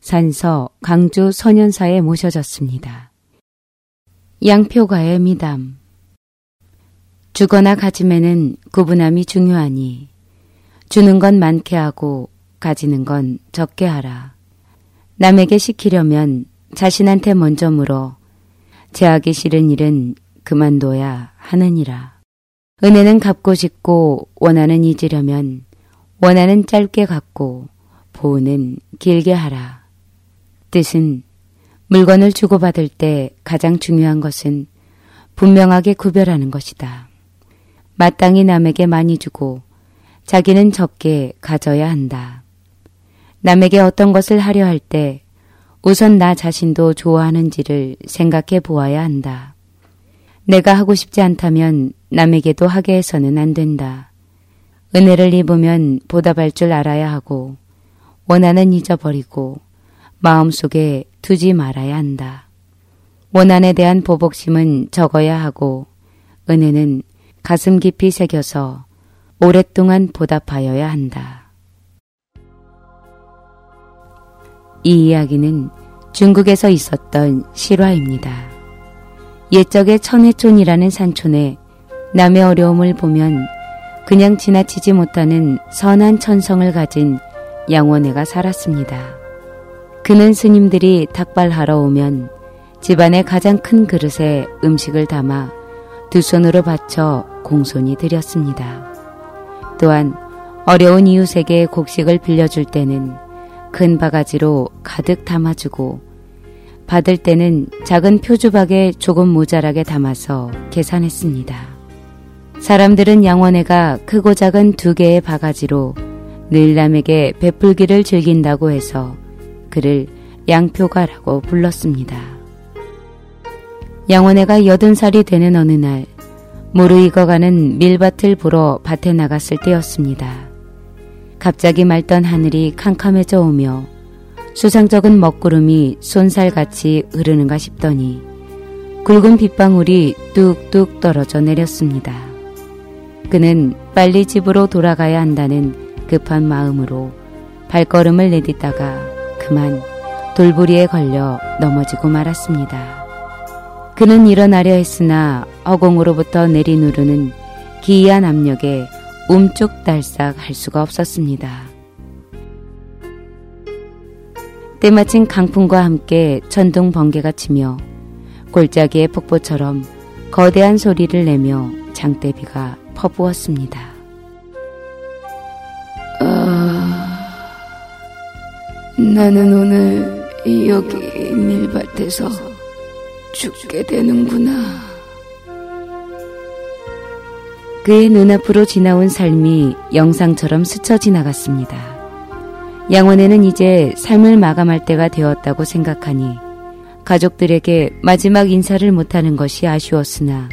산서 강주 선현사에 모셔졌습니다. 양표가의 미담 주거나 가짐에는 구분함이 중요하니 주는 건 많게 하고 가지는 건 적게 하라. 남에게 시키려면 자신한테 먼저 물어 제하기 싫은 일은 그만둬야 하느니라. 은혜는 갚고 싶고 원하는 잊으려면 원하는 짧게 갖고 보호는 길게 하라. 뜻은 물건을 주고받을 때 가장 중요한 것은 분명하게 구별하는 것이다. 마땅히 남에게 많이 주고 자기는 적게 가져야 한다. 남에게 어떤 것을 하려 할 때 우선 나 자신도 좋아하는지를 생각해 보아야 한다. 내가 하고 싶지 않다면 남에게도 하게 해서는 안 된다. 은혜를 입으면 보답할 줄 알아야 하고 원한은 잊어버리고 마음속에 두지 말아야 한다. 원한에 대한 보복심은 적어야 하고 은혜는 가슴 깊이 새겨서 오랫동안 보답하여야 한다. 이 이야기는 중국에서 있었던 실화입니다. 옛적의 천해촌이라는 산촌에 남의 어려움을 보면 그냥 지나치지 못하는 선한 천성을 가진 양원애가 살았습니다. 그는 스님들이 닭발하러 오면 집안의 가장 큰 그릇에 음식을 담아 두 손으로 받쳐 공손히 드렸습니다. 또한 어려운 이웃에게 곡식을 빌려줄 때는 큰 바가지로 가득 담아주고 받을 때는 작은 표주박에 조금 모자라게 담아서 계산했습니다. 사람들은 양원애가 크고 작은 두 개의 바가지로 늘 남에게 베풀기를 즐긴다고 해서 그를 양표가라고 불렀습니다. 양원애가 여든 살이 되는 어느 날 무르익어가는 밀밭을 보러 밭에 나갔을 때였습니다. 갑자기 맑던 하늘이 캄캄해져 오며 수상적은 먹구름이 손살같이 흐르는가 싶더니 굵은 빗방울이 뚝뚝 떨어져 내렸습니다. 그는 빨리 집으로 돌아가야 한다는 급한 마음으로 발걸음을 내딛다가 그만 돌부리에 걸려 넘어지고 말았습니다. 그는 일어나려 했으나 허공으로부터 내리누르는 기이한 압력에 움쪽달싹 할 수가 없었습니다. 때마침 강풍과 함께 천둥 번개가 치며 골짜기의 폭포처럼 거대한 소리를 내며 장대비가 퍼부었습니다. 나는 오늘 여기 밀밭에서 죽게 되는구나. 그의 눈앞으로 지나온 삶이 영상처럼 스쳐 지나갔습니다. 양원에는 이제 삶을 마감할 때가 되었다고 생각하니 가족들에게 마지막 인사를 못하는 것이 아쉬웠으나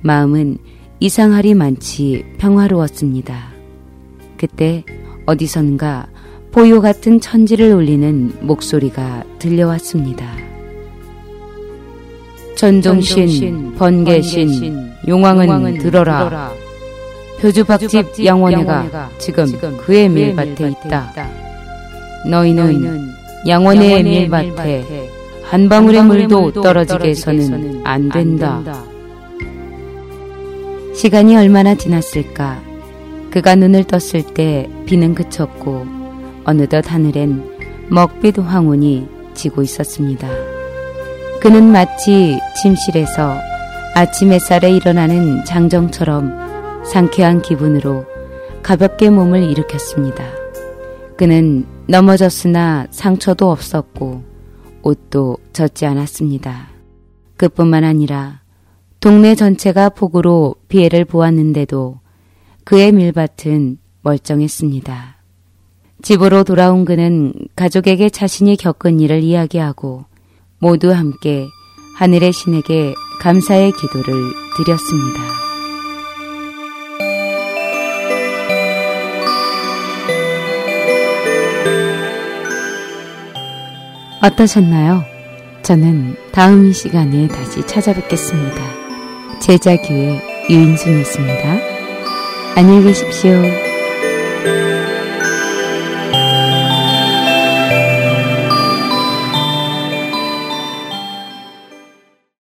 마음은 이상하리 많지 평화로웠습니다. 그때 어디선가 포효 같은 천지를 울리는 목소리가 들려왔습니다. 전종신, 번개신, 용왕은, 용왕은 들어라. 들어라. 표주박집 양원회가 지금 그의 밀밭에 있다. 너희는 양원의 밀밭에 한 방울의 물도 떨어지게 해서는 안 된다. 시간이 얼마나 지났을까? 그가 눈을 떴을 때 비는 그쳤고 어느덧 하늘엔 먹빛 황혼이 지고 있었습니다. 그는 마치 침실에서 아침 햇살에 일어나는 장정처럼 상쾌한 기분으로 가볍게 몸을 일으켰습니다. 그는 넘어졌으나 상처도 없었고 옷도 젖지 않았습니다. 그뿐만 아니라 동네 전체가 폭우로 피해를 보았는데도 그의 밀밭은 멀쩡했습니다. 집으로 돌아온 그는 가족에게 자신이 겪은 일을 이야기하고 모두 함께 하늘의 신에게 감사의 기도를 드렸습니다. 어떠셨나요? 저는 다음 시간에 다시 찾아뵙겠습니다. 제자교회 유인순이었습니다. 안녕히 계십시오.